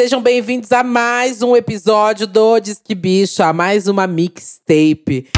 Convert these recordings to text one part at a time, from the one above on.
Sejam bem-vindos a mais um episódio do Disque Bicha, mais uma mixtape.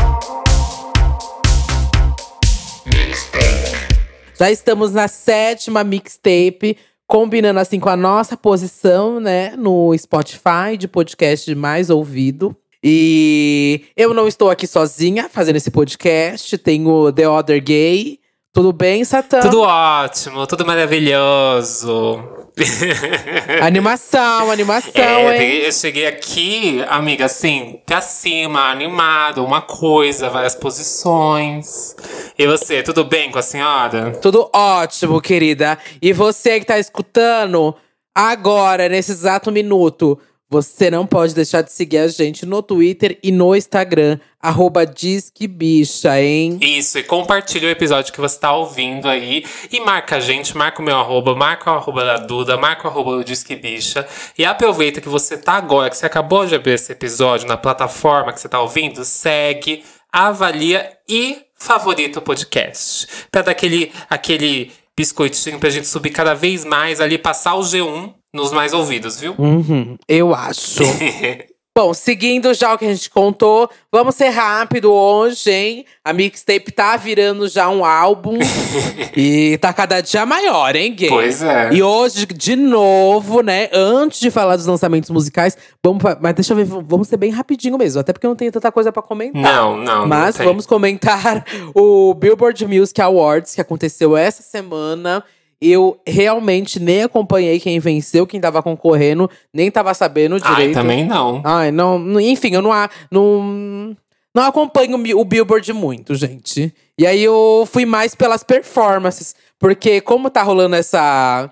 Já estamos na sétima mixtape, combinando assim com a nossa posição, né, no Spotify de podcast mais ouvido. E eu não estou aqui sozinha fazendo esse podcast, tenho The Other Gay. Tudo bem, Satã? Tudo ótimo, tudo maravilhoso. Animação, animação, É, hein? eu cheguei aqui, amiga, assim, pra cima, animado, uma coisa, várias posições. E você, tudo bem com a senhora? Tudo ótimo, querida. E você que tá escutando agora, nesse exato minuto, você não pode deixar de seguir a gente no Twitter e no Instagram, arroba Disquebicha, hein? Isso, e compartilha o episódio que você tá ouvindo aí. E marca a gente, marca o meu arroba, marca o arroba da Duda, marca o arroba do Disque Bicha. E aproveita que você tá agora, que você acabou de abrir esse episódio na plataforma que você tá ouvindo, segue, avalia e favorita o podcast. Pra dar aquele, aquele biscoitinho pra gente subir cada vez mais ali, passar o G1 nos mais ouvidos, viu? Uhum, eu acho. Bom, seguindo já o que a gente contou, vamos ser rápido hoje, hein? A mixtape tá virando já um álbum e tá cada dia maior, hein, gay? Pois é. E hoje, de novo, né? Antes de falar dos lançamentos musicais, vamos, pra- mas deixa eu ver, vamos ser bem rapidinho mesmo, até porque eu não tenho tanta coisa pra comentar. Não, não. Mas não vamos comentar o Billboard Music Awards que aconteceu essa semana. Eu realmente nem acompanhei quem venceu, quem tava concorrendo, nem tava sabendo Ai, direito. também não. Ai, não, não- enfim, eu não, a- não, não acompanho o Billboard muito, gente. E aí eu fui mais pelas performances, porque como tá rolando essa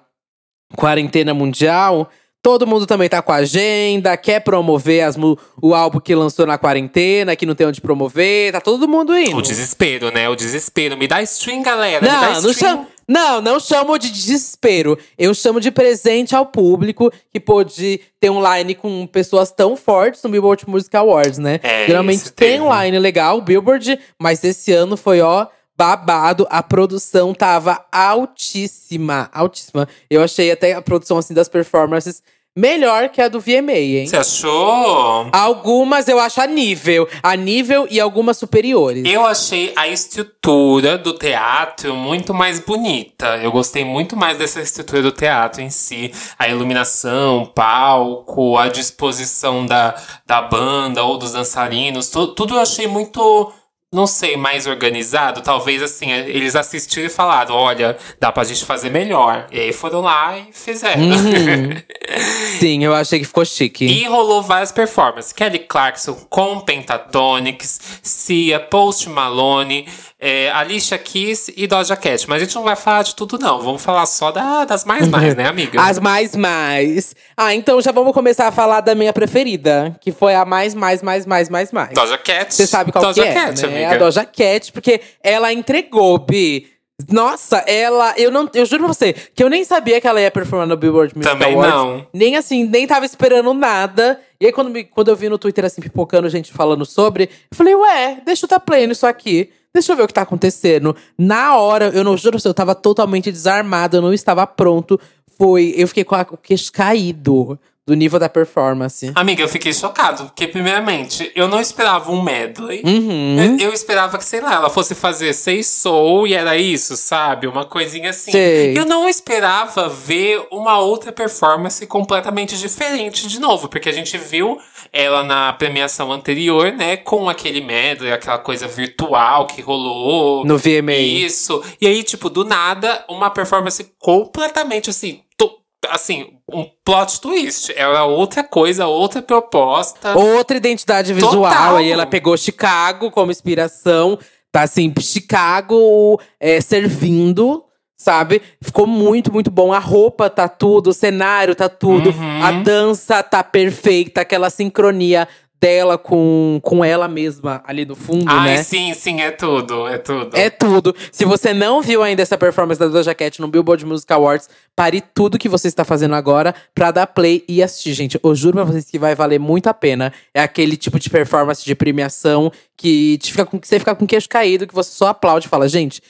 quarentena mundial, todo mundo também tá com a agenda, quer promover as, o álbum que lançou na quarentena, que não tem onde promover, tá todo mundo indo. O desespero, né? O desespero. Me dá stream, galera. me dá Não, não stream. chamo, não, não chamo de desespero. Eu chamo de presente ao público que pôde ter um line com pessoas tão fortes no Billboard Music Awards, né? É, Geralmente tem um line legal, o Billboard, mas esse ano foi, ó, babado. A produção tava altíssima, altíssima. Eu achei até a produção, assim, das performances melhor que a do VMA, hein? Você achou? Algumas eu acho a nível, a nível e algumas superiores. Eu achei a estrutura do teatro muito mais bonita. Eu gostei muito mais dessa estrutura do teatro em si. A iluminação, o palco, a disposição da, da banda ou dos dançarinos. tu- tudo eu achei muito, não sei, mais organizado. Talvez assim, eles assistiram e falaram: olha, dá pra gente fazer melhor. E aí foram lá e fizeram. Uhum. Sim, eu achei que ficou chique. E rolou várias performances. Kelly Clarkson com Pentatonix, Cia, Post Malone, é, Alicia Keys e Doja Cat. Mas a gente não vai falar de tudo, não. Vamos falar só da- das mais mais, né, amiga? As mais mais. Ah, então já vamos começar a falar da minha preferida, que foi a mais mais mais mais mais mais. Doja Cat. Você sabe qual Doja que é, Cat, né? amiga. A Doja Cat, porque ela entregou, Bi. Nossa, ela. Eu não. Eu juro pra você que eu nem sabia que ela ia performar no Billboard Music Também Awards. não. Nem assim, nem tava esperando nada. E aí, quando, me- quando eu vi no Twitter, assim, pipocando gente falando sobre, eu falei, ué, deixa eu tá playing isso aqui. Deixa eu ver o que tá acontecendo. Na hora, eu não juro eu tava totalmente desarmado, eu não estava pronto. Foi. Eu fiquei com o queixo caído do nível da performance. Amiga, eu fiquei chocado, porque, primeiramente, eu não esperava um medley. Uhum. Eu, eu esperava que, sei lá, ela fosse fazer seis soul e era isso, sabe? Uma coisinha assim. Sei. Eu não esperava ver uma outra performance completamente diferente de novo, porque a gente viu ela na premiação anterior, né? Com aquele medley, aquela coisa virtual que rolou. No VMA. Isso. E aí, tipo, do nada, uma performance completamente assim. Assim, um plot twist. Era outra coisa, outra proposta. Outra identidade visual. Total. Aí ela pegou Chicago como inspiração. Tá assim, Chicago é, servindo, sabe? Ficou muito, muito bom. A roupa tá tudo, o cenário tá tudo. Uhum. A dança tá perfeita, aquela sincronia dela com, com ela mesma ali no fundo, Ai, né? sim, sim, é tudo, é tudo. É tudo. Se você não viu ainda essa performance da Doja Cat no Billboard Music Awards, pare tudo que você está fazendo agora pra dar play e assistir, gente. Eu juro pra vocês que vai valer muito a pena. É aquele tipo de performance de premiação que te fica com, que você fica com o queixo caído, que você só aplaude e fala, gente.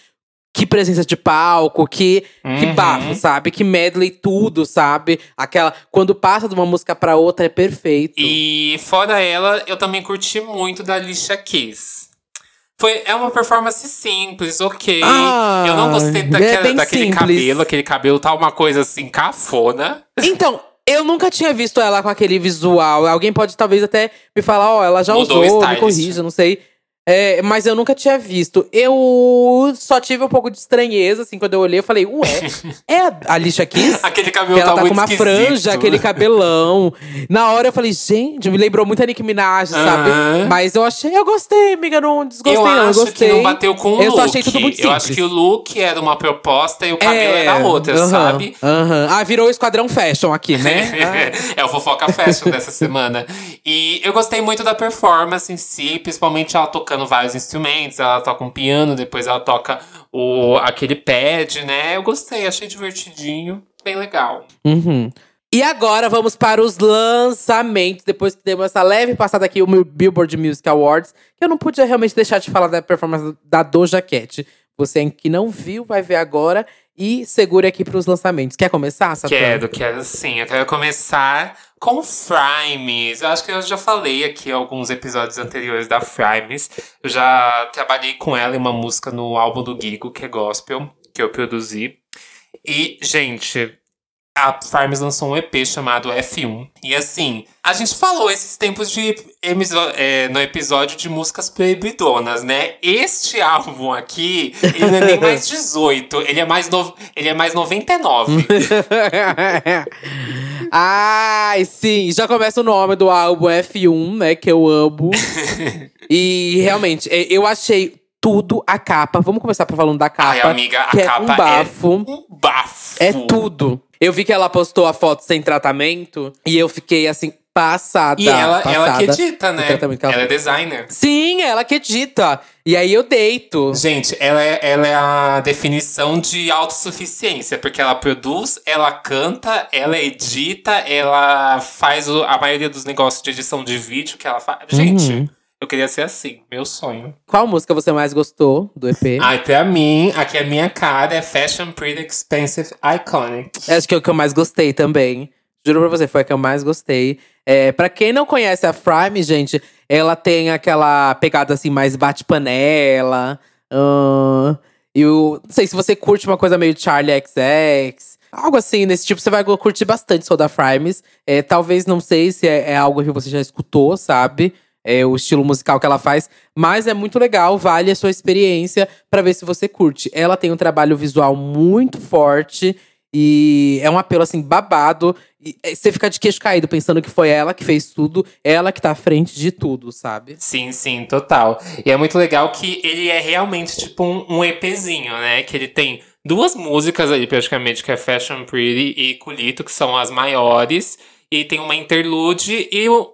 Que presença de palco, que, que Uhum. bafo, sabe? Que medley tudo, sabe? Aquela. Quando passa de uma música pra outra é perfeito. E fora ela, eu também curti muito da Alicia Keys. Foi, é uma performance simples, ok. Ah, eu não gostei é daquela, bem daquele simples. cabelo. Aquele cabelo tá uma coisa assim, cafona. Então, eu nunca tinha visto ela com aquele visual. Alguém pode talvez até me falar, ó, ela já Mudou usou, me corrija, não sei. É, mas eu nunca tinha visto. Eu só tive um pouco de estranheza, assim, quando eu olhei, eu falei, ué, é a Alicia Keys? Aquele cabelo Que ela tá, tá com uma esquisito. franja, aquele cabelão. Na hora eu falei, gente, me lembrou muito a Nicki Minaj, sabe? Mas eu achei, eu gostei, amiga, não desgostei, eu não, acho gostei. que não bateu com o Eu look. só achei tudo muito Eu acho simples. que o look era uma proposta e o cabelo é, era outra, sabe? Ah, virou o Esquadrão Fashion aqui, né? é o Fofoca Fashion dessa semana. E eu gostei muito da performance em si, principalmente ela tocando vários instrumentos. Ela toca um piano, depois ela toca o, aquele pad, né? Eu gostei, achei divertidinho, bem legal. Uhum. E agora vamos para os lançamentos. Depois que demos essa leve passada aqui, o meu Billboard Music Awards, que eu não podia realmente deixar de falar da performance da Doja Cat. Você que não viu, vai ver agora. E segure aqui para os lançamentos. Quer começar, Satã? Quero, quero sim. Eu quero começar com Frames. Eu acho que eu já falei aqui alguns episódios anteriores da Frames. Eu já trabalhei com ela em uma música no álbum do Gigo, que é gospel, que eu produzi. E, gente, a Farms lançou um EP chamado F1. E assim, a gente falou esses tempos de é, no episódio de músicas proibidonas, né? Este álbum aqui, ele não é nem mais 18, ele é mais, no, ele é mais 99. Ai, sim. Já começa o nome do álbum F1, né? Que eu amo. e realmente, é, eu achei tudo a capa. Vamos começar por falando da capa. Ai, amiga, a que capa é um bafo. um bafo. É tudo. Eu vi que ela postou a foto sem tratamento e eu fiquei assim, passada. E ela, passada. ela que edita, né? que ela Ela é designer. Sim, ela que edita. E aí eu deito. Gente, ela é, ela é a definição de autossuficiência, porque ela produz, ela canta, ela edita, ela faz o- a maioria dos negócios de edição de vídeo que ela faz. Gente, Uhum. Eu queria ser assim, meu sonho. Qual música você mais gostou do EP? Ai, pra mim, aqui a minha cara é Fashion Pretty Expensive Iconic. Acho que é o que eu mais gostei também. Juro pra você, foi a que eu mais gostei. É, pra quem não conhece a Frime, gente, ela tem aquela pegada assim, mais bate-panela. ahn, e o. Não sei se você curte uma coisa meio Charlie XX. Algo assim, nesse tipo, você vai curtir bastante Soda Frames. É, talvez, não sei se é, é algo que você já escutou, sabe? É, o estilo musical que ela faz. Mas é muito legal, vale a sua experiência pra ver se você curte. Ela tem um trabalho visual muito forte. E é um apelo, assim, babado. E é, você fica de queixo caído pensando que foi ela que fez tudo, ela que tá à frente de tudo, sabe? Sim, sim, total. E é muito legal que ele é realmente tipo um, um EPzinho, né? Que ele tem duas músicas ali, praticamente, que é Fashion Pretty e Culito, que são as maiores. E tem uma interlude e um,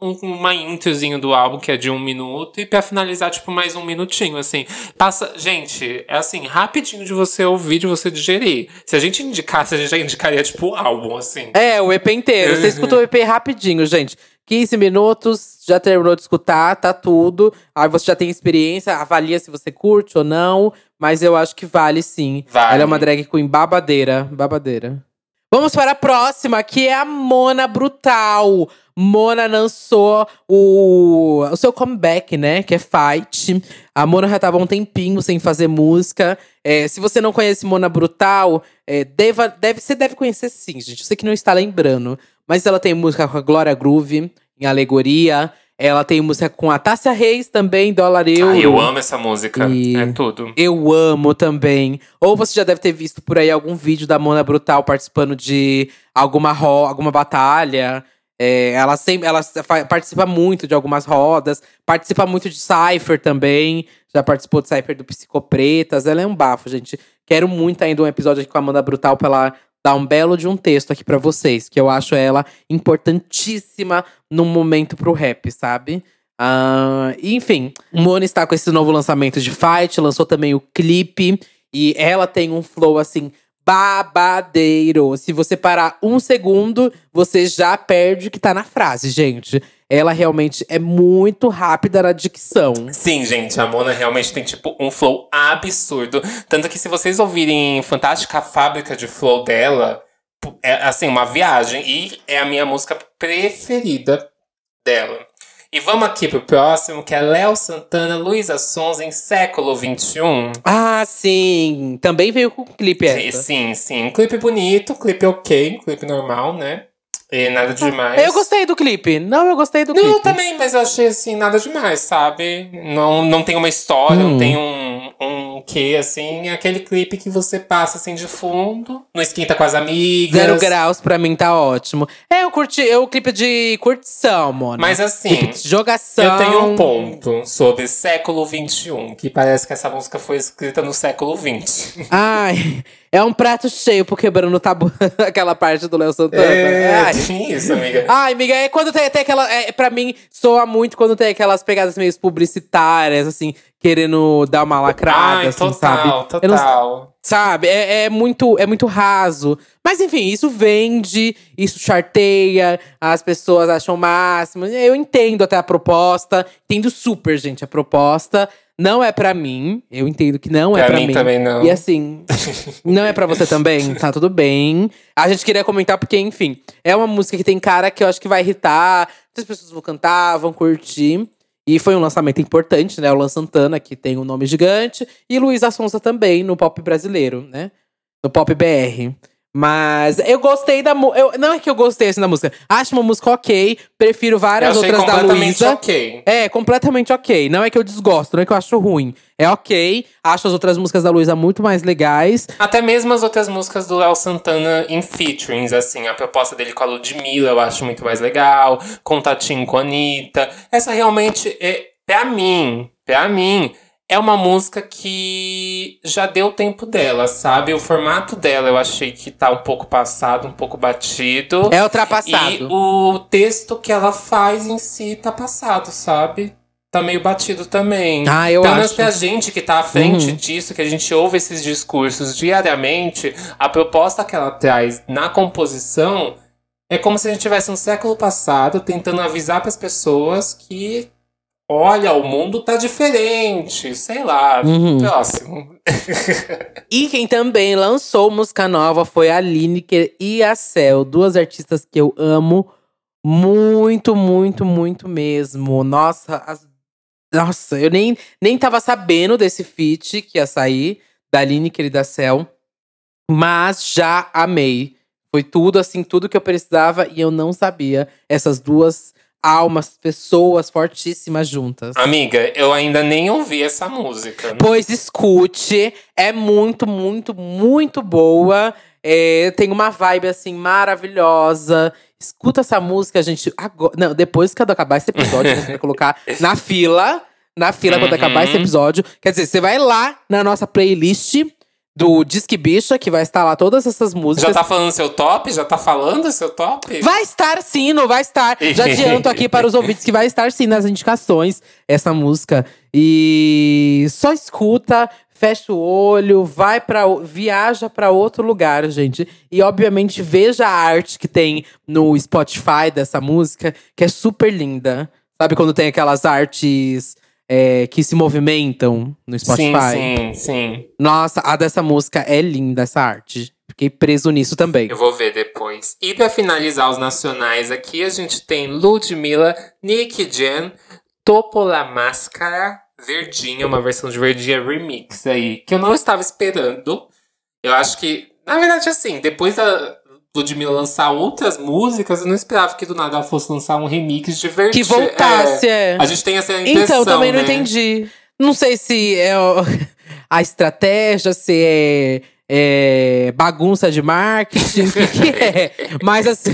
um, uma introzinho do álbum, que é de um minuto. E pra finalizar, tipo, mais um minutinho, assim. Passa. Gente, é assim, rapidinho de você ouvir, de você digerir. Se a gente indicasse, a gente já indicaria, tipo, o álbum, assim. É, o EP inteiro. Você escutou o EP rapidinho, gente. 15 minutos, já terminou de escutar, tá tudo. Aí você já tem experiência, avalia se você curte ou não. Mas eu acho que vale sim. Vale. Ela é uma drag queen babadeira. Babadeira. Vamos para a próxima, que é a Mona Brutal. Mona lançou o, o seu comeback, né? Que é Fight. A Mona já tava um tempinho sem fazer música. É, se você não conhece Mona Brutal, é, deva, deve, você deve conhecer sim, gente. Sei que não está lembrando. Mas ela tem música com a Glória Groove, em Alegoria. Ela tem música com a Tássia Reis também, Dólar Euro. Ai, eu amo essa música. E- É tudo. Eu amo também. Ou você já deve ter visto por aí algum vídeo da Mona Brutal participando de alguma, ro alguma batalha. É, ela sempre ela participa muito de algumas rodas, participa muito de Cypher também. Já participou de Cypher do Psicopretas. Ela é um bafo, gente. Quero muito ainda um episódio aqui com a Amanda Brutal pra ela dar um belo de um texto aqui pra vocês, que eu acho ela importantíssima num momento pro rap, sabe? Ah, enfim, Mona está com esse novo lançamento de Fight, lançou também o clipe. E ela tem um flow assim, babadeiro. Se você parar um segundo, você já perde o que tá na frase, gente. ela realmente é muito rápida na dicção. Sim, gente, a Mona realmente tem, tipo, um flow absurdo. Tanto que se vocês ouvirem Fantástica Fábrica de Flow dela, é assim, uma viagem. E é a minha música preferida dela. E vamos aqui pro próximo, que é Léo Santana, Luísa Sons em século XXI. Ah, sim. Também veio com clipe essa. Sim, sim. Um clipe bonito, clipe ok, clipe normal, né? E nada demais. Eu gostei do clipe. Não, eu gostei do não, clipe. Eu também, mas eu achei assim, nada demais, sabe? Não, não tem uma história, hum. não tem um, um quê, assim. É aquele clipe que você passa assim de fundo, não esquenta com as amigas. Zero graus pra mim tá ótimo. É, eu curti, eu o clipe de curtição, mano. Mas assim. jogação. Eu tenho um ponto sobre século XXI, que parece que essa música foi escrita no século XX. Ai. É um prato cheio pro quebrando tabu. aquela parte do Léo Santana. É, Ai. isso, amiga. Ai, amiga, é quando tem, tem aquela. É, pra mim, soa muito quando tem aquelas pegadas meio publicitárias, assim, querendo dar uma lacrada, Ai, assim, total, sabe? Total, não, Sabe? É, é, muito, é muito raso. Mas enfim, isso vende, isso charteia, as pessoas acham o máximo. Eu entendo até a proposta. Entendo super, gente, a proposta. Não é para mim. Eu entendo que não é pra, pra mim. mim. também não. E assim, não é para você também? Tá tudo bem. A gente queria comentar porque, enfim, é uma música que tem cara que eu acho que vai irritar. As pessoas vão cantar, vão curtir. E foi um lançamento importante, né? O Lan Santana, que tem um nome gigante. E Luísa Sonza também, no pop brasileiro, né? No pop BR. Mas eu gostei da música. Não é que eu gostei assim da música. Acho uma música ok. Prefiro várias outras da Luísa. ok. É, completamente ok. Não é que eu desgosto, não é que eu acho ruim. É ok. Acho as outras músicas da Luísa muito mais legais. Até mesmo as outras músicas do Léo Santana em featurings, assim. A proposta dele com a Ludmilla eu acho muito mais legal. Contatinho com a Anitta. Essa realmente é, pra mim, pra mim, é uma música que já deu tempo dela, sabe? O formato dela eu achei que tá um pouco passado, um pouco batido. É ultrapassado. E o texto que ela faz em si tá passado, sabe? Tá meio batido também. Ah, eu Pelo acho. menos pra gente que tá à frente Uhum. disso, que a gente ouve esses discursos diariamente, a proposta que ela traz na composição é como se a gente tivesse um século passado tentando avisar para as pessoas que Olha, o mundo tá diferente, sei lá. Uhum. Próximo. E quem também lançou música nova foi a Lineker e a Cell, duas artistas que eu amo muito, muito, muito mesmo. Nossa, as- nossa, eu nem, nem tava sabendo desse feat que ia sair da Lineker e da Cell, mas já amei. Foi tudo assim, tudo que eu precisava e eu não sabia. Essas duas almas, pessoas fortíssimas juntas. Amiga, eu ainda nem ouvi essa música. Pois escute, é muito, muito, muito boa. É, tem uma vibe assim maravilhosa. Escuta essa música, gente. Agora, não, depois que acabar esse episódio, você vai colocar na fila. Na fila quando Uhum. acabar esse episódio. Quer dizer, você vai lá na nossa playlist do Disque Bicha, que vai estar lá todas essas músicas. Já tá falando seu top? Já tá falando seu top? Vai estar sim, não vai estar. Já adianto aqui para os ouvintes que vai estar sim nas indicações essa música. E só escuta, fecha o olho, vai para viaja para outro lugar, gente. E obviamente veja a arte que tem no Spotify dessa música, que é super linda. Sabe quando tem aquelas artes é, que se movimentam no Spotify? Sim, sim, sim. Nossa, a dessa música é linda, essa arte. Fiquei preso nisso também. Eu vou ver depois. E pra finalizar os nacionais aqui, a gente tem Ludmilla, Nick Jen, Topo La Máscara, Verdinha, uma versão de Verdinha remix aí, que eu não estava esperando. Eu acho que, na verdade, assim, depois da Ludmilla lançar outras músicas, eu não esperava que do nada ela fosse lançar um remix de Verdinha. Que voltasse, é. A gente tem essa impressão, Então, também não né? entendi. Não sei se é a estratégia, se é, é bagunça de marketing, o que, que é. Mas assim,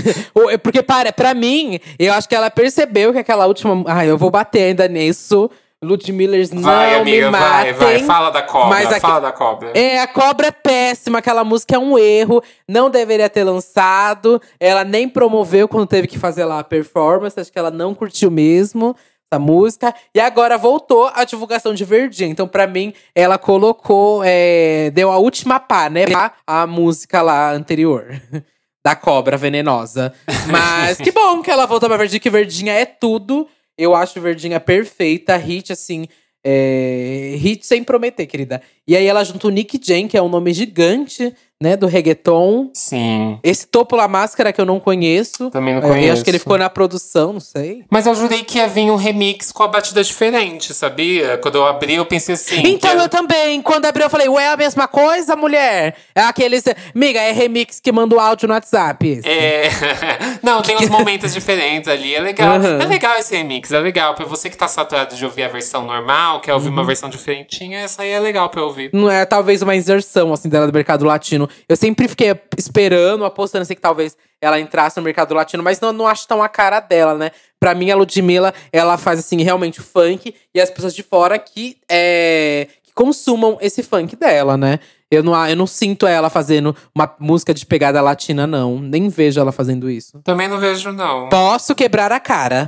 é porque para, pra mim, eu acho que ela percebeu que aquela última. Ai, eu vou bater ainda nisso. Ludmillers não Vai, amiga, me vai, matem. vai. Fala da cobra, Mas aqui- fala da cobra. É, a cobra é péssima, aquela música é um erro, não deveria ter lançado. Ela nem promoveu quando teve que fazer lá a performance, acho que ela não curtiu mesmo essa música. E agora voltou a divulgação de Verdinha. Então, pra mim, ela colocou, é, deu a última pá, né? A música lá anterior. da cobra venenosa. Mas que bom que ela voltou pra Verdinha, que Verdinha é tudo. Eu acho Verdinha perfeita, hit assim. É, hit sem prometer, querida. E aí ela junta o Nick Jam, que é um nome gigante, né, do reggaeton. Sim. Esse Topo La Máscara que eu não conheço. Também não É, conheço. Eu acho que ele ficou na produção, não sei. Mas eu jurei que ia vir um remix com a batida diferente, sabia? Quando eu abri, eu pensei assim. Então que eu também, quando abriu, eu falei, ué, é a mesma coisa, mulher? É aqueles. Miga, é remix que manda o áudio no WhatsApp. esse. É. Não, tem uns momentos diferentes ali. É legal. Uhum. É legal esse remix, é legal. Pra você que tá saturado de ouvir a versão normal, quer ouvir Uhum. uma versão diferentinha, essa aí é legal pra ouvir. Não é talvez uma inserção, assim, dela do mercado latino. Eu sempre fiquei esperando, apostando assim, que talvez ela entrasse no mercado latino, mas não, não acho tão a cara dela, né? Pra mim, a Ludmilla, ela faz, assim, realmente funk. E as pessoas de fora que, é, que consumam esse funk dela, né? Eu não, eu não sinto ela fazendo uma música de pegada latina, não. Nem vejo ela fazendo isso. Também não vejo, não. Posso quebrar a cara.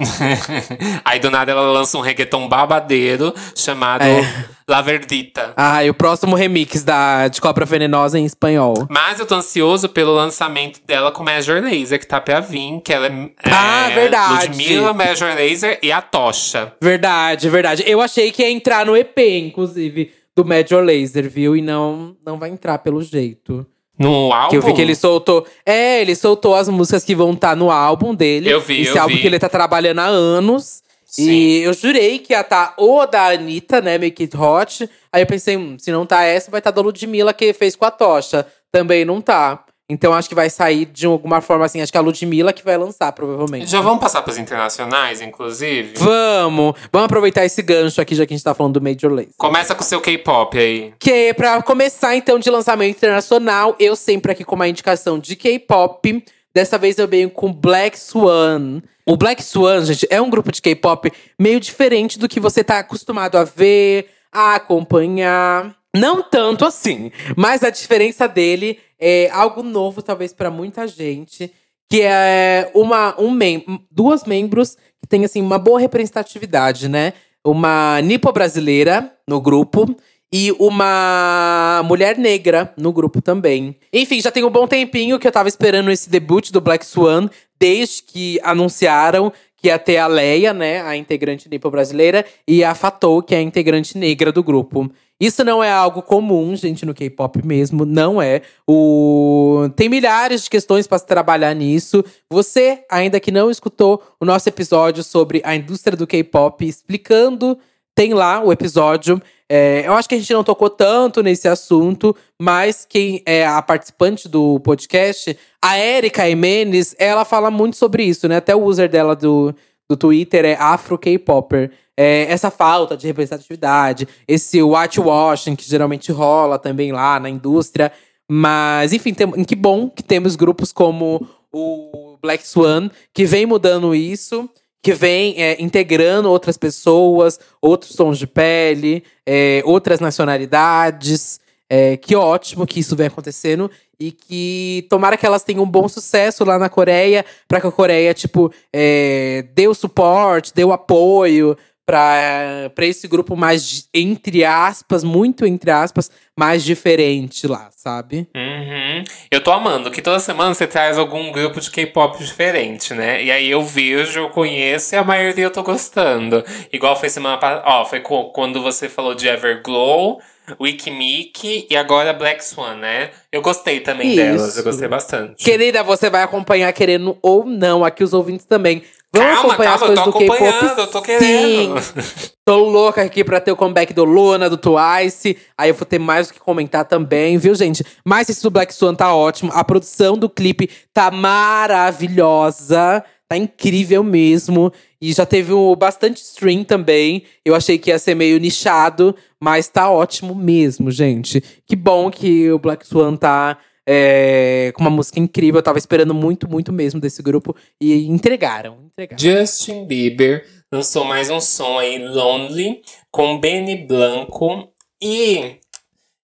Aí do nada ela lança um reggaeton babadeiro chamado É. La Verdita. Ah, e o próximo remix da, de Cobra Venenosa em espanhol. Mas eu tô ansioso pelo lançamento dela com Major Laser, que tá pra vir, que ela é. Ah, é, verdade. Ludmilla, Major Laser e a Tocha. Verdade, verdade. Eu achei que ia entrar no EP, inclusive, do Major Laser, viu? E não, não vai entrar pelo jeito. No álbum. Que eu vi que ele soltou. É, ele soltou as músicas que vão estar no álbum dele. Eu vi, Esse eu álbum vi. que ele tá trabalhando há anos. Sim. E eu jurei que ia estar ou da Anitta, né? Make It Hot. Aí eu pensei, hum, se não tá essa, vai estar da Ludmilla, que fez com a Tocha. Também não tá. Então acho que vai sair de alguma forma assim. Acho que é a Ludmilla que vai lançar, provavelmente. Já vamos passar pros internacionais, inclusive? Vamos! Vamos aproveitar esse gancho aqui, já que a gente tá falando do Major Lazer. Começa com o seu K-pop aí. Que pra começar, então, de lançamento internacional, eu sempre aqui com uma indicação de K-pop. Dessa vez eu venho com Black Swan. O Black Swan, gente, é um grupo de K-pop meio diferente do que você tá acostumado a ver, a acompanhar. Não tanto assim, mas a diferença dele é algo novo, talvez, pra muita gente. Que é uma, um mem duas membros que têm, assim, uma boa representatividade, né? Uma nipo-brasileira no grupo e uma mulher negra no grupo também. Enfim, já tem um bom tempinho que eu tava esperando esse debut do Black Swan, desde que anunciaram que ia ter a Leia, né, a integrante nipo-brasileira, e a Fatou, que é a integrante negra do grupo. Isso não é algo comum, gente, no K-pop mesmo, não é. O... Tem milhares de questões para se trabalhar nisso. Você, ainda que não escutou o nosso episódio sobre a indústria do K-pop, explicando, tem lá o episódio. É, eu acho que a gente não tocou tanto nesse assunto, mas quem é a participante do podcast, a Erika Emenes, ela fala muito sobre isso, né? Até o user dela do, do Twitter é Afro K-Popper. É, essa falta de representatividade, esse whitewashing que geralmente rola também lá na indústria. Mas, enfim, tem, que bom que temos grupos como o Black Swan, que vem mudando isso, que vem é, integrando outras pessoas, outros tons de pele, é, outras nacionalidades. É, que ótimo que isso vem acontecendo e que tomara que elas tenham um bom sucesso lá na Coreia, para que a Coreia, tipo, é, dê o suporte, dê o apoio para esse grupo mais, entre aspas, muito entre aspas, mais diferente lá, sabe? Uhum. Eu tô amando que toda semana você traz algum grupo de K-pop diferente, né? E aí eu vejo, eu conheço e a maioria eu tô gostando. Igual foi semana passada. Ó, foi quando você falou de Everglow, Wikimiki e agora Black Swan, né? Eu gostei também Isso. delas, eu gostei bastante. Querida, você vai acompanhar querendo ou não, aqui os ouvintes também. Vão Calma, acompanhar calma, eu as tô coisas do K-pop. acompanhando, eu tô querendo. Sim. Tô louca aqui pra ter o comeback do Luna, do Twice. Aí eu vou ter mais o que comentar também, viu, gente? Mas esse do Black Swan tá ótimo. A produção do clipe tá maravilhosa. Tá incrível mesmo. E já teve um, bastante stream também. Eu achei que ia ser meio nichado, mas tá ótimo mesmo, gente. Que bom que o Black Swan tá é, com uma música incrível. Eu tava esperando muito, muito mesmo desse grupo. E entregaram, entregaram. Justin Bieber lançou mais um som aí, Lonely, com Benny Blanco. E,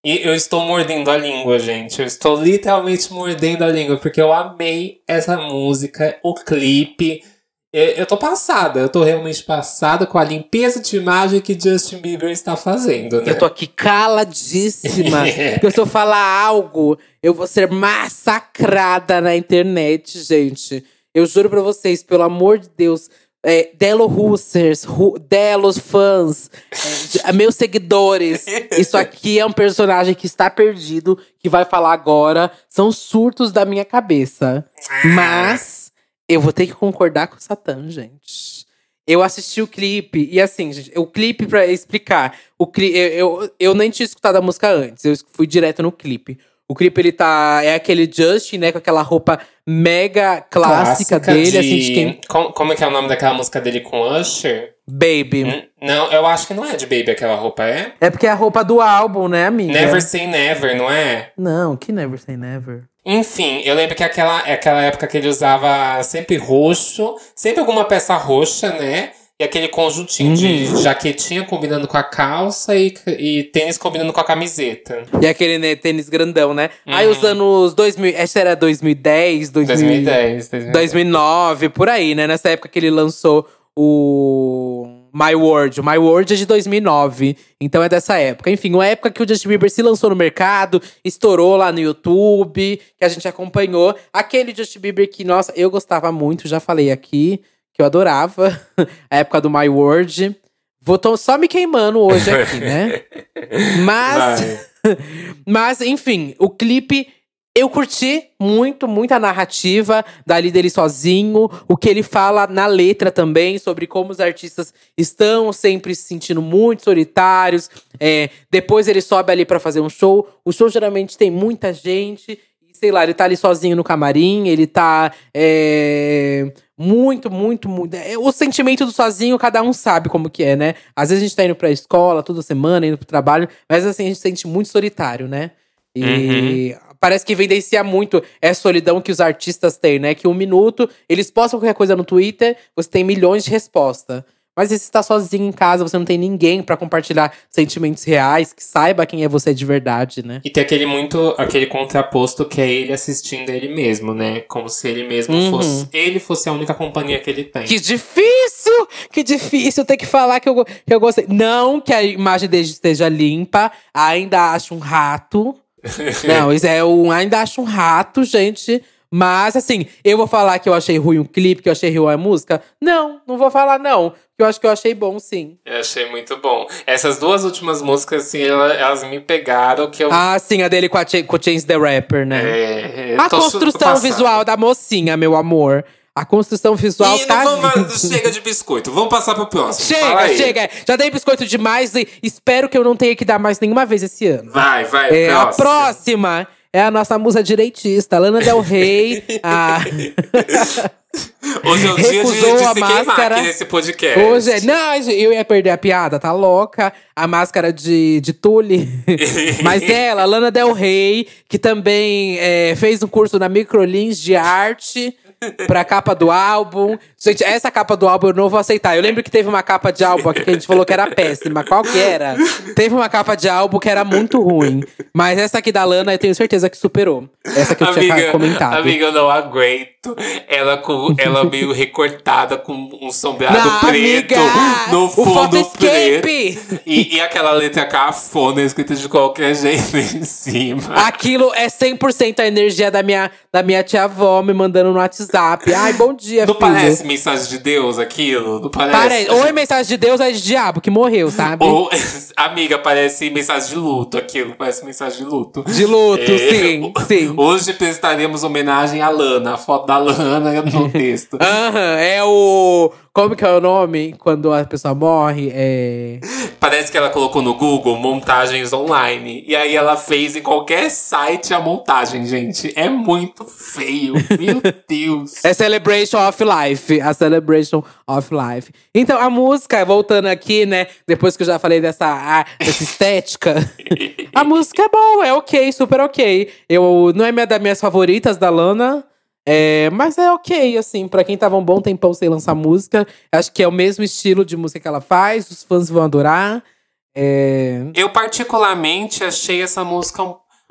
e eu estou mordendo a língua, gente. Eu estou literalmente mordendo a língua, porque eu amei essa música, o clipe. Eu, eu tô passada, eu tô realmente passada com a limpeza de imagem que Justin Bieber está fazendo, né? Eu tô aqui caladíssima. porque se eu falar algo, eu vou ser massacrada na internet, gente. Eu juro pra vocês, pelo amor de Deus. É, Delo Russers, Ru, Delos fãs, é, meus seguidores. Isso aqui é um personagem que está perdido, que vai falar agora. São surtos da minha cabeça. Mas eu vou ter que concordar com o Satã, gente. Eu assisti o clipe, e assim, gente, o clipe, pra explicar, o cli eu, eu, eu nem tinha escutado a música antes, eu fui direto no clipe. O clipe, ele tá. É aquele Justin, né? Com aquela roupa mega clássica, clássica dele. De... Assim, de quem... como, como é que é o nome daquela música dele com Usher? Baby. Hum, não, eu acho que não é de Baby aquela roupa, é? É porque é a roupa do álbum, né, amiga? Never Say Never, não é? Não, que Never Say Never. Enfim, eu lembro que aquela, aquela época que ele usava sempre roxo, sempre alguma peça roxa, né? E aquele conjuntinho Uhum. de jaquetinha combinando com a calça e, e tênis combinando com a camiseta. E aquele né, tênis grandão, né? Uhum. Aí os anos 2000. Essa era 2010, 2000, 2010, 2010. 2009, por aí, né? Nessa época que ele lançou o My World. O My World é de 2009, então é dessa época. Enfim, uma época que o Justin Bieber se lançou no mercado, estourou lá no YouTube, que a gente acompanhou. Aquele Justin Bieber que, nossa, eu gostava muito, já falei aqui, que eu adorava. a época do My World. Vou tô só me queimando hoje aqui, né? Mas, mas, enfim, o clipe eu curti muito, muito a narrativa dali dele sozinho, o que ele fala na letra também, sobre como os artistas estão sempre se sentindo muito solitários. É, depois ele sobe ali pra fazer um show. O show geralmente tem muita gente. Sei lá, ele tá ali sozinho no camarim, ele tá. é, muito, muito, muito. é, O sentimento do sozinho, cada um sabe como que é, né? Às vezes a gente tá indo pra escola toda semana, indo pro trabalho, mas assim, a gente se sente muito solitário, né? E parece que evidencia muito essa solidão que os artistas têm, né? Que um minuto, eles postam qualquer coisa no Twitter, você tem milhões de respostas. Mas se você está sozinho em casa, você não tem ninguém pra compartilhar sentimentos reais, que saiba quem é você de verdade, né? E tem aquele muito, aquele contraposto que é ele assistindo ele mesmo, né? Como se ele mesmo Uhum. fosse. Ele fosse a única companhia que ele tem. Que difícil! Que difícil ter que falar que eu, que eu gostei. Não que a imagem dele esteja limpa, ainda acho um rato. Não, isso é um, ainda acho um rato, gente. Mas, assim, eu vou falar que eu achei ruim o clipe, que eu achei ruim a música? Não, não vou falar, não. Porque eu acho que eu achei bom, sim. Eu achei muito bom. Essas duas últimas músicas, assim, ela- elas me pegaram que eu. Ah, sim, a dele com, a Ch com o Chance the Rapper, né? é, a construção visual da mocinha, meu amor. A construção visual E tá não vamos, chega de biscoito. Vamos passar pro próximo. Chega, chega. Já dei biscoito demais e espero que eu não tenha que dar mais nenhuma vez esse ano. Vai, vai, É, a próximo. próxima é a nossa musa direitista, Lana Del Rey. a... Hoje é o dia de, de se a queimar máscara. aqui nesse podcast. Hoje é. Não, eu ia perder a piada, tá louca? A máscara de, de tule. Mas ela, Lana Del Rey, que também é, fez um curso na Microlins de arte. Pra capa do álbum. Gente, essa capa do álbum eu não vou aceitar. Eu lembro que teve uma capa de álbum aqui que a gente falou que era péssima. Qual que era? Teve uma capa de álbum que era muito ruim. Mas essa aqui da Lana eu tenho certeza que superou. Essa que eu tinha comentado. Amiga, eu não aguento. Ela, com, ela meio recortada com um sombreado Não, preto amiga! no O fundo preto. E, e aquela letra cafona escrita de qualquer jeito em cima. Aquilo é 100% a energia da minha, da minha tia-avó me mandando no WhatsApp. Ai, bom dia, Não filho. parece mensagem de Deus aquilo? Não parece? Parece. Ou é mensagem de Deus ou é de diabo, que morreu, sabe? Ou, amiga, parece mensagem de luto aquilo. Parece mensagem de luto. De luto, É, sim, sim. Hoje prestaremos homenagem à Lana. A foto da Lana no texto. Aham, é o. Como que é o nome quando a pessoa morre? É. Parece que ela colocou no Google montagens online. E aí ela fez em qualquer site a montagem, gente. É muito feio. Meu Deus. É Celebration of Life. A Celebration of Life. Então, a música, voltando aqui, né? Depois que eu já falei dessa, ah, dessa estética. a música é boa, é ok, super ok. Eu, não é minha, das minhas favoritas da Lana. É, mas é ok, assim, pra quem tava um bom tempão sem lançar música. Acho que é o mesmo estilo de música que ela faz, os fãs vão adorar. É, Eu particularmente achei essa música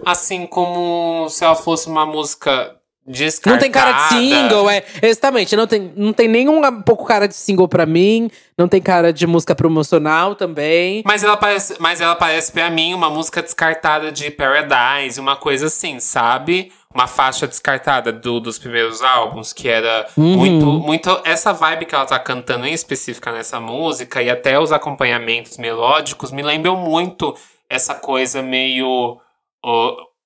assim como se ela fosse uma música descartada. Não tem cara de single, é. Exatamente. Não tem, não tem nenhum um pouco cara de single pra mim. Não tem cara de música promocional também. Mas ela parece, mas ela parece pra mim uma música descartada de Paradise, uma coisa assim, sabe? Uma faixa descartada do, dos primeiros álbuns, que era Uhum. muito, muito. Essa vibe que ela tá cantando em específica nessa música, e até os acompanhamentos melódicos, me lembram muito essa coisa meio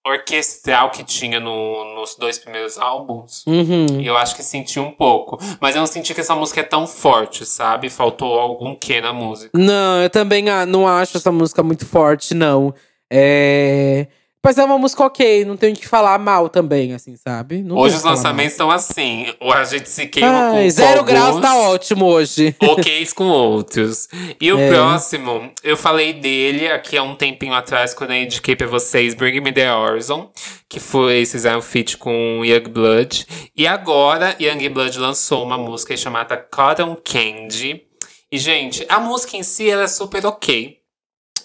orquestral que tinha no- nos dois primeiros álbuns. Uhum. E eu acho que senti um pouco. Mas eu não senti que essa música é tão forte, sabe? Faltou algum quê na música. Não, eu também não acho essa música muito forte, não. É. Mas é uma música ok, não tenho o que falar mal também, assim, sabe? Não Hoje os lançamentos estão assim. Ou a gente se queima com Ai, zero com graus alguns, tá ótimo hoje. ok's com outros. E o É. próximo, eu falei dele aqui há um tempinho atrás, quando eu indiquei pra vocês Bring Me The Horizon. Que foi, fizeram um feat com Young Blood. E agora, Young Blood lançou uma música chamada Cotton Candy. E, gente, a música em si, ela é super ok.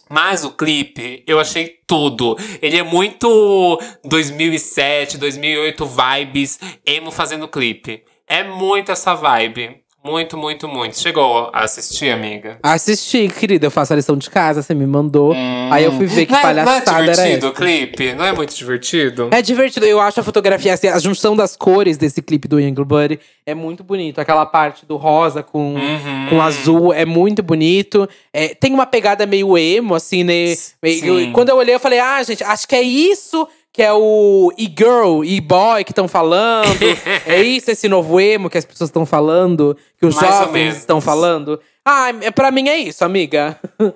Mas o clipe, eu achei tudo. Ele é muito 2007, 2008 vibes, emo fazendo clipe. É muito essa vibe. Muito, muito, muito. Chegou a assistir, amiga? Assisti, querida, eu faço a lição de casa, você me mandou. Aí eu fui ver que não é, não é palhaçada era divertido o clipe? Não é muito divertido? É divertido, eu acho a fotografia, assim, a junção das cores desse clipe do Young Buddy é muito bonito. Aquela parte do rosa com, Uhum. com azul é muito bonito. É, tem uma pegada meio emo, assim, né? Meio- quando eu olhei, eu falei, ah, gente, acho que é isso que é o e-girl, e-boy que estão falando. é isso esse novo emo que as pessoas estão falando, que os Mais jovens estão falando. Ah, é- pra mim é isso, amiga.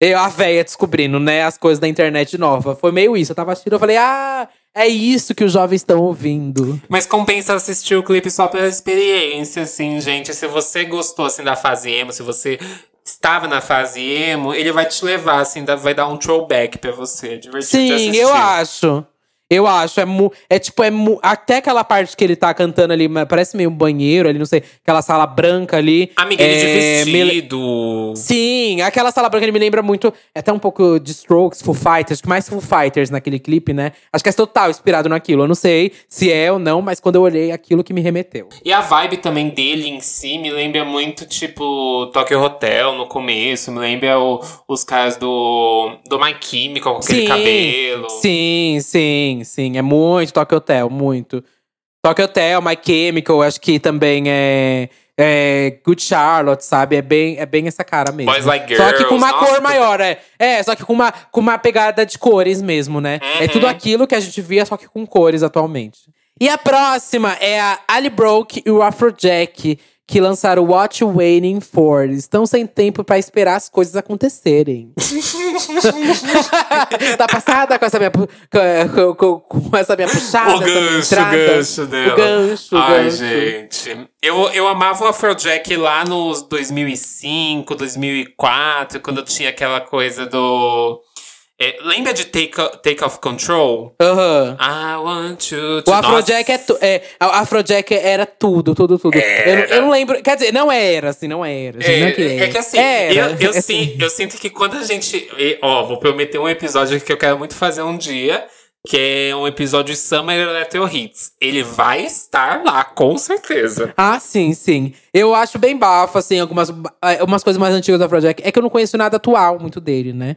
Eu, a véia descobrindo, né, as coisas da internet nova. Foi meio isso. Eu tava assistindo, eu falei, ah, é isso que os jovens estão ouvindo. Mas compensa assistir o clipe só pela experiência, assim, gente. Se você gostou, assim, da fase emo, se você estava na fase emo, ele vai te levar, assim, vai dar um throwback pra você. É divertido de Sim, assistir. eu acho. Eu acho. É, mu- é tipo, é mu- até aquela parte que ele tá cantando ali, parece meio um banheiro ali, não sei, aquela sala branca ali. Amiga, é, de me vestido. Sim, aquela sala branca ele me lembra muito. É até um pouco de Strokes, Foo Fighters, mais Foo Fighters naquele clipe, né? Acho que é total inspirado naquilo. Eu não sei se é ou não, mas quando eu olhei, aquilo que me remeteu. E a vibe também dele em si me lembra muito, tipo, Tokyo Hotel no começo. Me lembra o- os caras do, do My Chemical com aquele cabelo. Sim, sim, sim. É muito Tokyo Hotel, muito. Tokyo Hotel, My Chemical, acho que também é, é Good Charlotte, sabe? É bem, é bem essa cara mesmo. Boys Like Só que com uma Girls, nossa, cor maior, é. É, só que com uma, com uma pegada de cores mesmo, né? É Uhum. tudo aquilo que a gente via, só que com cores atualmente. E a próxima é a Ali Broke e o Afrojack, que lançaram What You Waiting For. Estão sem tempo pra esperar as coisas acontecerem. tá passada com essa minha, com, com- com essa minha puxada? O essa minha gancho, o gancho dela. O gancho, o Ai, gancho. gente. Eu, eu amava o Afrojack lá nos 2005, 2004, quando tinha aquela coisa do. É, lembra de Take, Take Off Control? Aham. I want you to. O Afrojack é, tu, é. O Afrojack era tudo, tudo, tudo. Eu, não- eu não lembro. Quer dizer, não era, assim, não era. gente, não É, que é que assim, Era, eu, eu, assim. sin- eu sinto que quando a gente. Ó, vou prometer um episódio que eu quero muito fazer um dia. Que é um episódio de Summer Electro Hits. Ele vai estar lá, com certeza. Ah, sim, sim. Eu acho bem bafo, assim, algumas eh, umas coisas mais antigas do Afrojack. É que eu não conheço nada atual muito dele, né?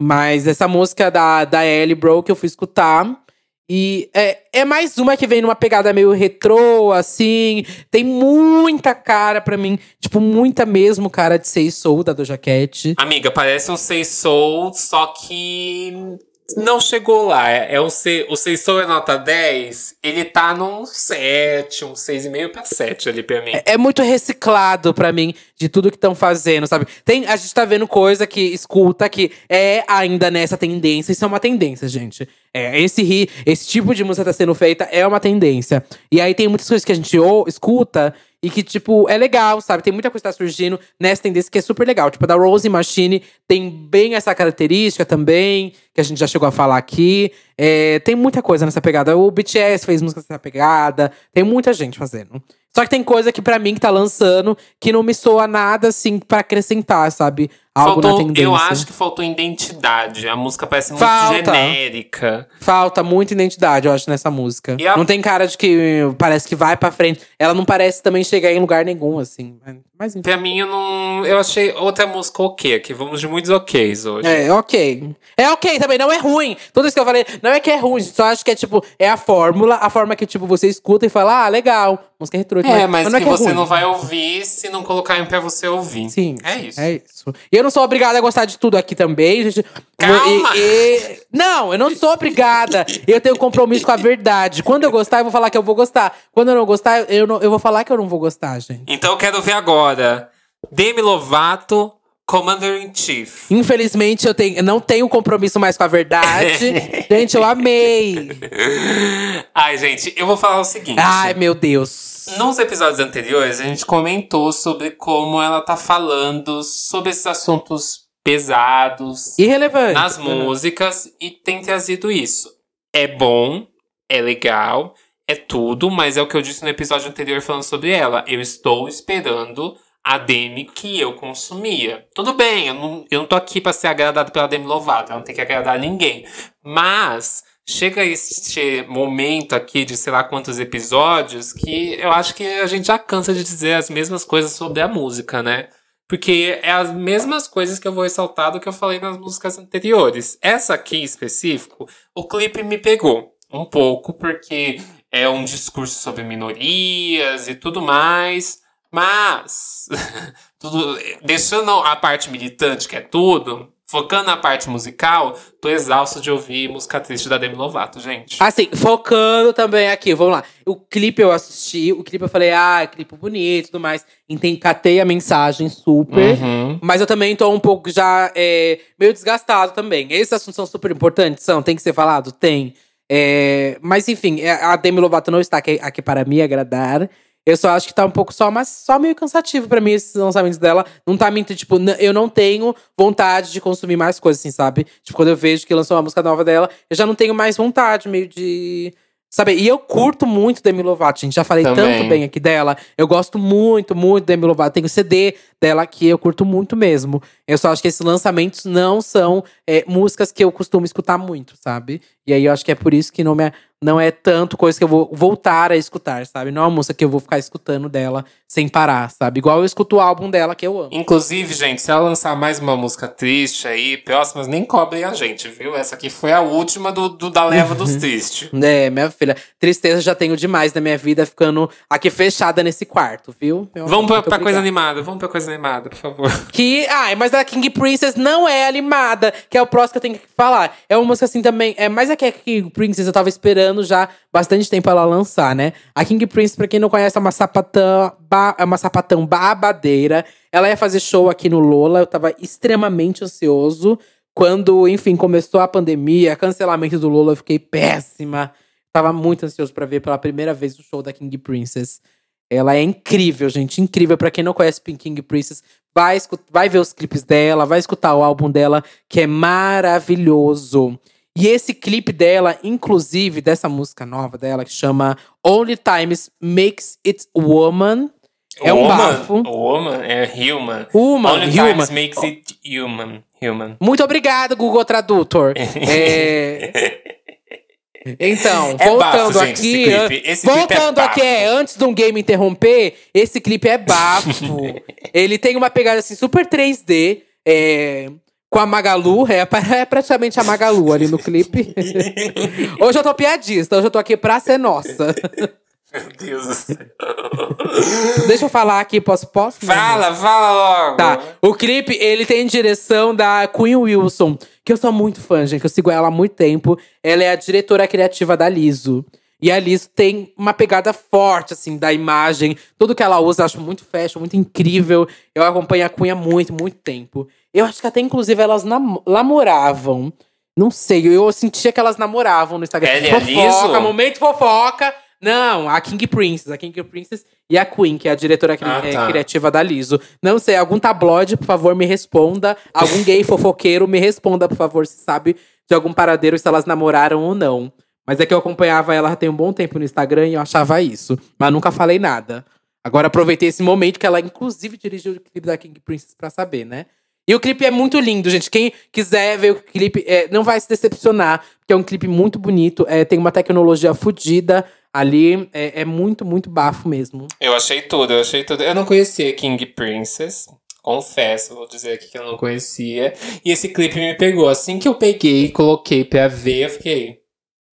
Mas essa música da, da Ellie Broke eu fui escutar. E é, é mais uma que vem numa pegada meio retrô, assim. Tem muita cara pra mim. Tipo, muita mesmo cara de Say Soul da Doja Cat. Amiga, parece um Sei Soul, só que não chegou lá. É, é o Sei, o Sei Soul é nota 10, ele tá num 7, um 6,5 pra 7 ali pra mim. É, é muito reciclado pra mim de tudo que estão fazendo, sabe? Tem, a gente tá vendo coisa que escuta que é ainda nessa tendência. Isso é uma tendência, gente. É, esse ri, esse tipo de música tá sendo feita é uma tendência. E aí tem muitas coisas que a gente ou, escuta e que, tipo, é legal, sabe? Tem muita coisa que tá surgindo nessa tendência que é super legal. Tipo, a da Rose Machine tem bem essa característica também, que a gente já chegou a falar aqui. É, tem muita coisa nessa pegada. O BTS fez música nessa pegada. Tem muita gente fazendo. Só que tem coisa que pra mim que tá lançando que não me soa nada assim pra acrescentar, sabe? Algo faltou, na tendência. eu acho que faltou identidade. A música parece muito Falta. genérica. Falta muita identidade, eu acho, nessa música. A- Não tem cara de que parece que vai pra frente. Ela não parece também chegar em lugar nenhum, assim. Mas- Mas enfim. Pra mim, eu não. Eu achei outra música ok aqui. Vamos de muitos oks hoje. É, ok. É ok também, não é ruim. Tudo isso que eu falei, não é que é ruim, só acho que é tipo, é a fórmula, a forma que, tipo, você escuta e fala, ah, legal, música retrô. É, mas não que, é você ruim. não vai ouvir se não colocarem pra você ouvir. Sim. É isso. É isso. E eu não sou obrigada a gostar de tudo aqui também, gente. Calma! E- e- não, eu não sou obrigada. Eu tenho compromisso com a verdade. Quando eu gostar, eu vou falar que eu vou gostar. Quando eu não gostar, eu, não, eu vou falar que eu não vou gostar, gente. Então eu quero ver agora. Demi Lovato, Commander in Chief. Infelizmente, eu, tenho, não tenho compromisso mais com a verdade. gente, eu amei. Ai, gente, eu vou falar o seguinte. Ai, meu Deus. Nos episódios anteriores, a gente comentou sobre como ela tá falando sobre esses assuntos pesados Irrelevante. nas músicas e tem trazido isso. É bom, é legal, é tudo, mas é o que eu disse no episódio anterior falando sobre ela. Eu estou esperando a Demi que eu consumia. Tudo bem, eu não, eu não tô aqui pra ser agradado pela Demi Lovato, eu não tenho que agradar ninguém. Mas chega este momento aqui de sei lá quantos episódios que eu acho que a gente já cansa de dizer as mesmas coisas sobre a música, né? Porque é as mesmas coisas que eu vou ressaltar do que eu falei nas músicas anteriores. Essa aqui em específico, o clipe me pegou um pouco, porque é um discurso sobre minorias e tudo mais. Mas, tudo, deixando a parte militante, que é tudo, focando na parte musical, tô exausto de ouvir música triste da Demi Lovato, gente. Assim, focando também aqui, vamos lá. O clipe eu assisti, o clipe eu falei, ah, clipe bonito e tudo mais. Entendi, catei a mensagem super. Uhum. Mas eu também tô um pouco já é, meio desgastado também. Esses assuntos são super importantes, são, tem que ser falado? Tem. É, mas enfim, é, a Demi Lovato não está aqui, aqui para me agradar. Eu só acho que tá um pouco só, mas só meio cansativo pra mim esses lançamentos dela. Não tá muito, tipo, eu não tenho vontade de consumir mais coisas, assim, sabe? Tipo, quando eu vejo que lançou uma música nova dela, eu já não tenho mais vontade, meio de. Sabe? E eu curto muito Demi Lovato, gente. Já falei Também. tanto bem aqui dela. Eu gosto muito, muito Demi Lovato. Tenho CD dela aqui, eu curto muito mesmo. Eu só acho que esses lançamentos não são é, músicas que eu costumo escutar muito, sabe? E aí eu acho que é por isso que não, me, não é tanto coisa que eu vou voltar a escutar, sabe? Não é uma música que eu vou ficar escutando dela sem parar, sabe? Igual eu escuto o álbum dela que eu amo. Inclusive, gente, se ela lançar mais uma música triste aí, próximas, nem cobrem a gente, viu? Essa aqui foi a última do, do- da leva dos tristes. É, minha filha, tristeza já tenho demais na minha vida, ficando aqui fechada nesse quarto, viu? Meu Vamos amor, pra, pra coisa animada, vamos pra coisa animada, por favor. Que, ai, mas a King Princess não é animada, que é o próximo que eu tenho que falar. É uma música assim também, é mais é que a King Princess eu tava esperando já bastante tempo ela lançar, né? A King Princess, pra quem não conhece, é uma sapatão, ba- é uma sapatão babadeira. Ela ia fazer show aqui no Lola, eu tava extremamente ansioso. Quando, enfim, começou a pandemia, cancelamento do Lola, eu fiquei péssima. Tava muito ansioso pra ver pela primeira vez o show da King Princess. Ela é incrível, gente. Incrível. Pra quem não conhece Pink King Princess, vai, vai ver os clipes dela, vai escutar o álbum dela, que é maravilhoso. E esse clipe dela, inclusive, dessa música nova dela, que chama Only Times Makes It Woman. É um Woman, bafo. Woman é human. Human, Only human. times makes it human. Human. Muito obrigado, Google Tradutor. É, Então, É voltando bafo, gente, aqui. esse an- clipe. Esse é voltando aqui, bafo. é, antes de um game interromper, esse clipe é bafo. Ele tem uma pegada assim, super 3D. é, com a Magalu, é, pa- é praticamente a Magalu ali no clipe. hoje eu tô piadista, hoje eu tô aqui pra ser nossa. Meu Deus do céu. Deixa eu falar aqui, posso? posso? Fala, fala logo. Tá. O clipe, ele tem direção da Queen Wilson, que eu sou muito fã, gente, que eu sigo ela há muito tempo. Ela é a diretora criativa da Liso. E a Liso tem uma pegada forte, assim, da imagem. Tudo que ela usa, eu acho muito fashion, muito incrível. Eu acompanho a Queen há muito, muito tempo. Eu acho que até, inclusive, elas nam- namoravam. Não sei, eu sentia que elas namoravam no Instagram. Ela e a fofoca, Liso? momento fofoca. Não, a King Princess, a King Princess e a Queen, que é a diretora cri- Ah, eh, tá. criativa da Liso. Não sei, algum tabloide, por favor, me responda. Algum gay fofoqueiro, me responda, por favor, se sabe de algum paradeiro, se elas namoraram ou não. Mas é que eu acompanhava ela tem um bom tempo no Instagram e eu achava isso. Mas nunca falei nada. Agora aproveitei esse momento que ela, inclusive, dirigiu o clipe da King Princess pra saber, né? E o clipe é muito lindo, gente. Quem quiser ver o clipe, é, não vai se decepcionar, porque é um clipe muito bonito. É, tem uma tecnologia fodida ali. É, é, muito, muito bafo mesmo. Eu achei tudo, eu achei tudo. Eu não conhecia King Princess. Confesso, vou dizer aqui que eu não conhecia. E esse clipe me pegou. Assim que eu peguei e coloquei pra ver, eu fiquei.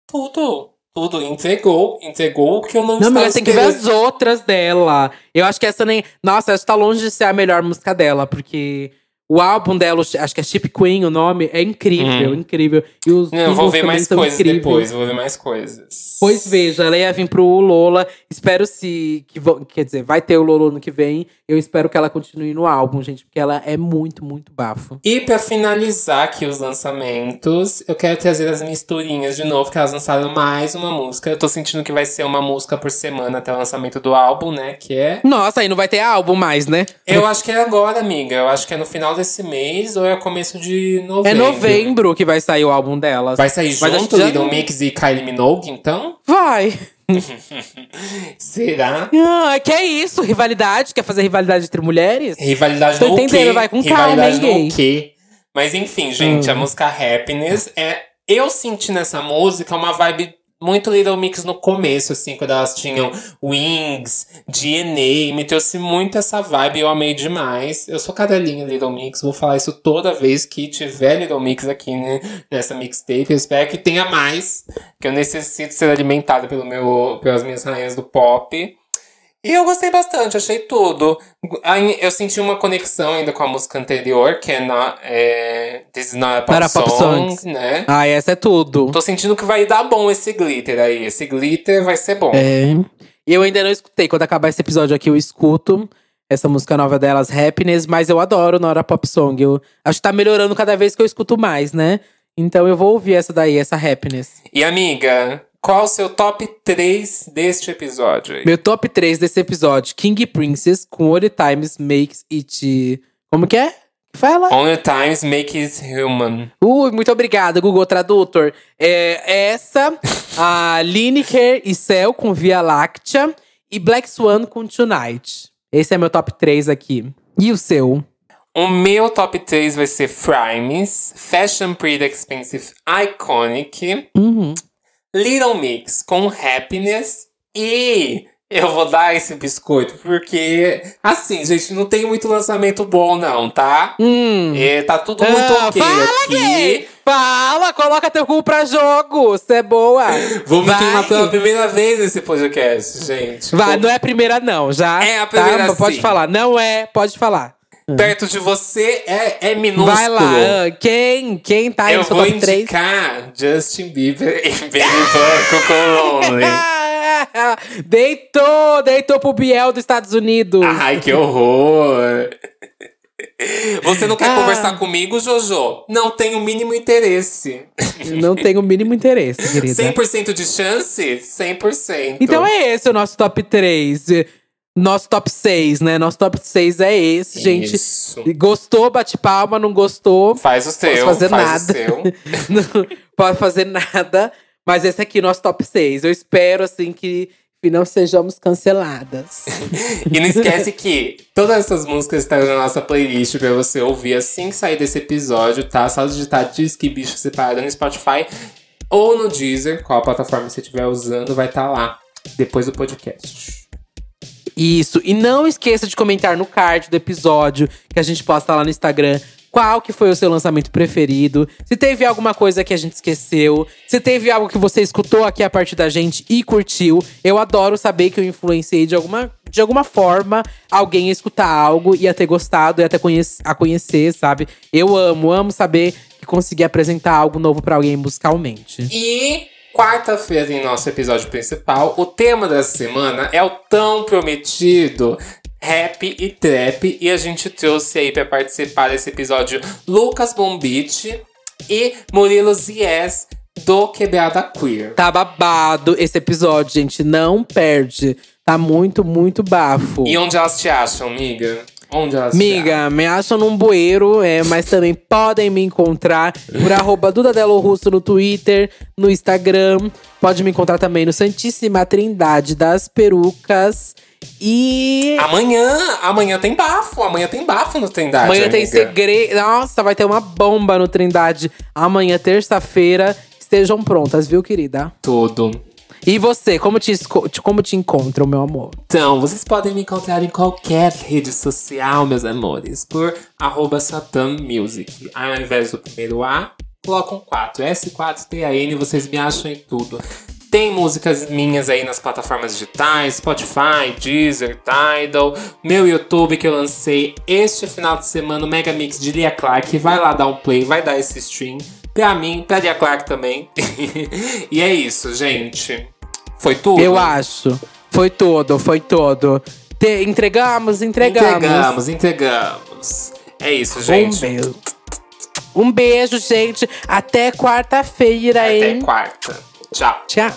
Tudo. Tudo. Entregou. Entregou o que eu não, não estava mas tem que ver as outras dela. Eu acho que essa nem. Nossa, essa tá longe de ser a melhor música dela, porque. O álbum dela, acho que é Chip Queen o nome, é incrível, Hum. incrível. E os Não, os vou ver mais coisas incríveis. depois. Vou ver mais coisas. Pois veja, ela ia vir pro Lola. Espero se. Que, quer dizer, vai ter o Lola no que vem. Eu espero que ela continue no álbum, gente, porque ela é muito, muito bafo. E pra finalizar aqui os lançamentos, eu quero trazer as misturinhas de novo, que elas lançaram mais uma música. Eu tô sentindo que vai ser uma música por semana até o lançamento do álbum, né? Que é. Nossa, aí não vai ter álbum mais, né? Eu acho que é agora, amiga. Eu acho que é no final desse mês ou é começo de novembro. É novembro que vai sair o álbum delas. Vai sair Mas junto já- Little Mix e Kylie Minogue, então? Vai. Será? Ah, que é isso? Rivalidade? Quer fazer rivalidade entre mulheres? Rivalidade Tô no entendendo, quê? vai com calma, Rivalidade hein, gay? no quê? Mas enfim, gente, Hum. a música Happiness é. Eu senti nessa música uma vibe muito Little Mix no começo, assim, quando elas tinham Wings, DNA, me trouxe muito essa vibe, eu amei demais. Eu sou cadelinha Little Mix, vou falar isso toda vez que tiver Little Mix aqui né, nessa mixtape. Eu espero que tenha mais, que eu necessito ser alimentado pelo meu, pelas minhas rainhas do pop. E eu gostei bastante, achei tudo. Eu senti uma conexão ainda com a música anterior, que é, not, é This is Not a Pop, Not a Pop Song, Song. né? Ah, essa é tudo. Tô sentindo que vai dar bom esse glitter aí. Esse glitter vai ser bom. É. E eu ainda não escutei. Quando acabar esse episódio aqui, eu escuto essa música nova delas, Happiness, mas eu adoro Nora Pop Song. Eu acho que tá melhorando cada vez que eu escuto mais, né? Então eu vou ouvir essa daí, essa Happiness. E amiga, qual o seu top 3 deste episódio aí? Meu top 3 desse episódio: King Princess com Only Times Makes It. Como que é? Que Fala? Only Times Make It Human. Ui, muito obrigada, Google Tradutor. É, essa, a Lineker e Cell com Via Láctea e Black Swan com Tonight. Esse é meu top 3 aqui. E o seu? O meu top 3 vai ser Frimes, Fashion Pretty Expensive Iconic, Uhum. Little Mix com Happiness e eu vou dar esse biscoito porque, assim, gente, não tem muito lançamento bom, não, tá? Hum. É, tá tudo muito Ah, ok fala, aqui. gay! Fala, coloca teu cu pra jogo. Você é boa. Vou me Vai. queimar pela primeira vez nesse podcast, gente. Vai, Vou- não é a primeira, não, já. É a primeira, tá? Pode sim. falar. Não é, pode falar. Perto de você é, é minúsculo. Vai lá. ah, Quem? Quem tá Eu no seu vou top 3? indicar Justin Bieber e Baby Bunko com Lonely. deitou, deitou pro Biel dos Estados Unidos. Ai, que horror! Você não quer Ah. conversar comigo, Jojo? Não tenho o mínimo interesse. Não tenho o mínimo interesse, querida. 100% de chance? 100%. Então é esse o nosso top 3. Nosso top 6, né? Nosso top 6 é esse, gente. Isso. Gostou, bate palma, não gostou. Faz o seu, Posso fazer faz nada. não pode fazer nada. Mas esse aqui nosso top 6. Eu espero, assim, que não sejamos canceladas. E não esquece que todas essas músicas estão na nossa playlist pra você ouvir assim que sair desse episódio, tá? Só digitar Disque Bicho separado no Spotify ou no Deezer, qual plataforma você estiver usando, vai estar lá depois do podcast. Isso. E não esqueça de comentar no card do episódio que a gente posta lá no Instagram. Qual que foi o seu lançamento preferido? Se teve alguma coisa que a gente esqueceu, se teve algo que você escutou aqui a partir da gente e curtiu. Eu adoro saber que eu influenciei de alguma, de alguma forma alguém a escutar algo e a ter gostado e até conhece, a conhecer, sabe? Eu amo, amo saber que consegui apresentar algo novo pra alguém musicalmente. E quarta-feira, em nosso episódio principal, o tema dessa semana é o tão prometido rap e trap. E a gente trouxe aí pra participar desse episódio Lucas Bombite e Murilo Zies do Quebrada Queer. Tá babado esse episódio, gente. Não perde. Tá muito, muito bafo. E onde elas te acham, amiga? Onde Miga, me acham num bueiro, é, mas também podem me encontrar por arroba Dudadelo Russo no Twitter, no Instagram. Pode me encontrar também no Santíssima Trindade das Perucas. E. Amanhã, amanhã tem bafo. Amanhã tem bafo no Trindade. Amanhã tem amiga. segredo. Nossa, vai ter uma bomba no Trindade. Amanhã, terça-feira. Estejam prontas, viu, querida? Tudo. E você, como te, como te encontra, meu amor? Então, vocês podem me encontrar em qualquer rede social, meus amores, por arroba Satan Music. Aí, ao invés do primeiro A, colocam 4. S4TAN, vocês me acham em tudo. Tem músicas minhas aí nas plataformas digitais, Spotify, Deezer, Tidal, meu YouTube que eu lancei este final de semana, o Mega Mix de Lia Clark. Vai lá dar um play, vai dar esse stream. Pra mim, pra Lia Clark também. e é isso, gente. Foi tudo? Eu acho. Foi todo, foi todo. Te- entregamos, entregamos. Entregamos, entregamos. É isso, Um gente. beijo. Um beijo, gente. Até quarta-feira, Até hein? quarta. Tchau. Tchau.